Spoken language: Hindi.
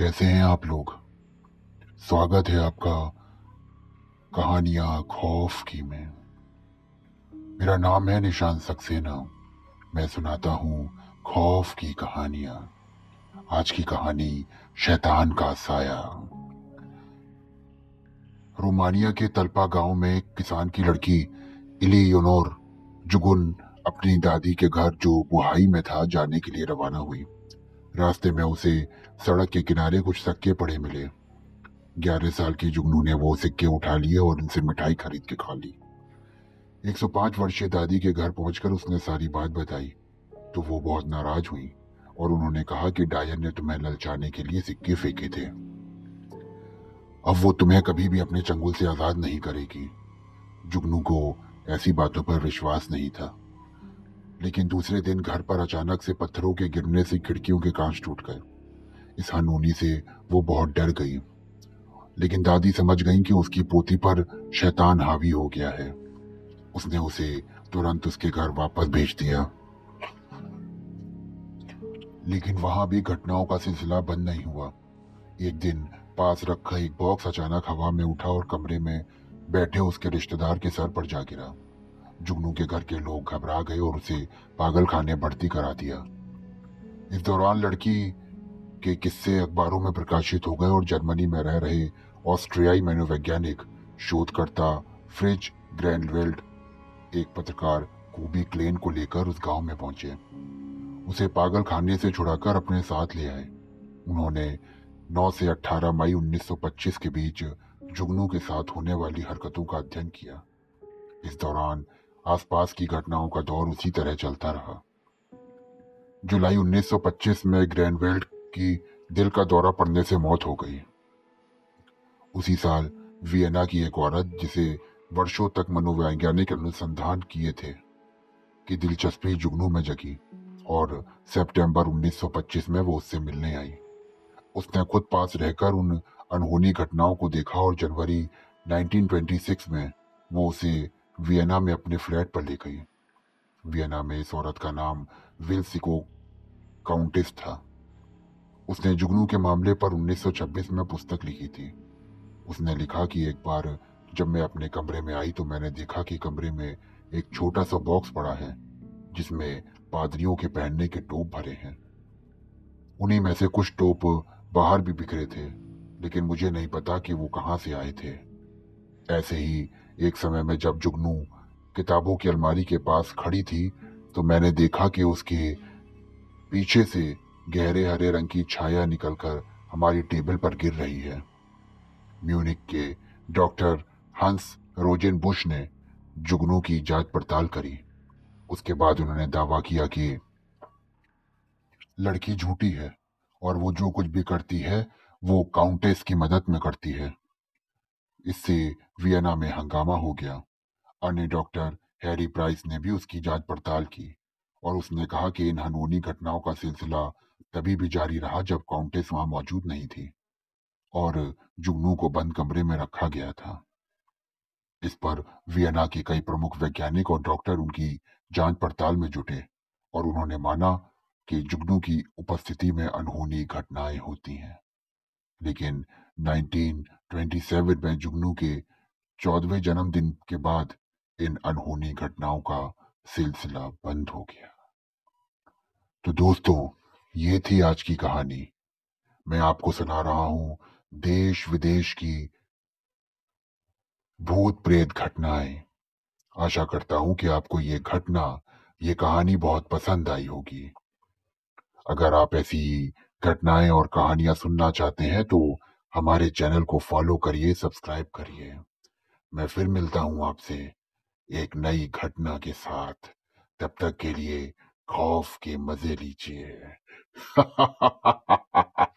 कैसे हैं आप लोग। स्वागत है आपका कहानियाँ खौफ की में। मेरा नाम है निशान सक्सेना। मैं सुनाता हूँ खौफ की कहानियाँ। आज की कहानी शैतान का साया। रोमानिया के तलपा गाँव में एक किसान की लड़की इलियोनोर जुगुन अपनी दादी के घर जो बुहाई में था जाने के लिए रवाना हुई। रास्ते में उसे सड़क के किनारे कुछ सिक्के पड़े मिले। ग्यारह साल की जुगनू ने वो सिक्के उठा लिए और उनसे मिठाई खरीद के खा ली। 105 वर्षीय दादी के घर पहुंचकर उसने सारी बात बताई तो वो बहुत नाराज़ हुई और उन्होंने कहा कि डायन ने तुम्हें ललचाने के लिए सिक्के फेंके थे। अब वो तुम्हें कभी भी अपने चंगुल से आज़ाद नहीं करेगी। जुगनू को ऐसी बातों पर विश्वास नहीं था। लेकिन दूसरे दिन घर पर अचानक से पत्थरों के गिरने से खिड़कियों के कांच टूट गए। इस हनूनी से वो बहुत डर गई। लेकिन दादी समझ गई कि उसकी पोती पर शैतान हावी हो गया है। उसने उसे तुरंत उसके घर वापस भेज दिया। लेकिन वहाँ भी घटनाओं का सिलसिला बंद नहीं हुआ। एक दिन पास रखा एक बॉक्स अचानक हवा में उठा और कमरे में बैठे उसके रिश्तेदार के सर पर जा गिरा। जुगनू के घर के लोग घबरा गए और उसे पागल खाने भर्ती करा दिया। इस दौरान लड़की के किस्से अखबारों में प्रकाशित हो गए और जर्मनी में रह रहे ऑस्ट्रियाई मनोवैज्ञानिक, शोधकर्ता फ्रिज ग्रैंडवेल्ड एक पत्रकार कूबी क्लेन को लेकर उस गाँव में पहुँचे। उसे पागल खाने से छुड़ाकर अपने साथ ले आए। उन्होंने 9 से 18 मई 1925 के बीच जुगनू के साथ होने वाली हरकतों का अध्ययन किया। इस दौरान आसपास की घटनाओं का दौर उसी तरह चलता रहा। जुलाई 1925 में ग्रैंडवेल्ड की दिल का दौरा पड़ने से मौत हो गई। उसी साल वियना की एक औरत, जिसे वर्षों तक मनोवैज्ञानिक अनुसंधान किए थे, की दिलचस्पी जुगनू में जगी और सितंबर 1925 में वो उससे मिलने आई। उसने खुद पास रहकर उन अनहोनी घटनाओं को देखा और जनवरी 1926 में वो उसे वियना में अपने फ्लैट पर ले गई वियना में इस औरत का नाम विल्सिको काउंटेस था। उसने जुगनू के मामले पर 1926 में पुस्तक लिखी थी। उसने लिखा कि एक बार जब मैं अपने कमरे में आई तो मैंने देखा कि कमरे में एक छोटा सा बॉक्स पड़ा है, जिसमें पादरियों के पहनने के टोप भरे हैं। उन्हीं में से कुछ टोप बाहर भी बिखरे थे, लेकिन मुझे नहीं पता कि वो कहाँ से आए थे। ऐसे ही एक समय में जब जुगनू किताबों की अलमारी के पास खड़ी थी तो मैंने देखा कि उसके पीछे से गहरे हरे रंग की छाया निकलकर हमारी टेबल पर गिर रही है। म्यूनिक के डॉक्टर हंस रोजेन बुश ने जुगनू की जाँच पड़ताल करी। उसके बाद उन्होंने दावा किया कि लड़की झूठी है और वो जो कुछ भी करती है, वो काउंटेस की मदद में करती है। इससे वियना में हंगामा हो गया। अन्य डॉक्टर हैरी प्राइस ने भी उसकी जाँच पड़ताल की और उसने कहा कि इन हनूनी घटनाओं का सिलसिला तभी भी जारी रहा जब काउंटेस वहाँ मौजूद नहीं थी और जुगनू को बंद कमरे में रखा गया था। इस पर वियना के कई प्रमुख वैज्ञानिक और डॉक्टर उनकी जाँच पड़ताल में जुटे और उन्होंने माना कि जुगनू की उपस्थिति में अनहोनी घटनाएँ होती हैं। लेकिन 1927 में जुगनू के चौदहवें जन्मदिन के बाद इन अनहोनी घटनाओं का सिलसिला बंद हो गया। तो दोस्तों, ये थी आज की कहानी। मैं आपको सुना रहा हूँ देश विदेश की भूत प्रेत घटनाएँ। आशा करता हूँ कि आपको ये घटना, ये कहानी बहुत पसंद आई होगी। अगर आप ऐसी घटनाएँ और कहानियाँ सुनना चाहते हैं तो हमारे चैनल को फॉलो करिए, सब्सक्राइब करिए। मैं फिर मिलता हूँ आपसे एक नई घटना के साथ। तब तक के लिए खौफ के मज़े लीजिए।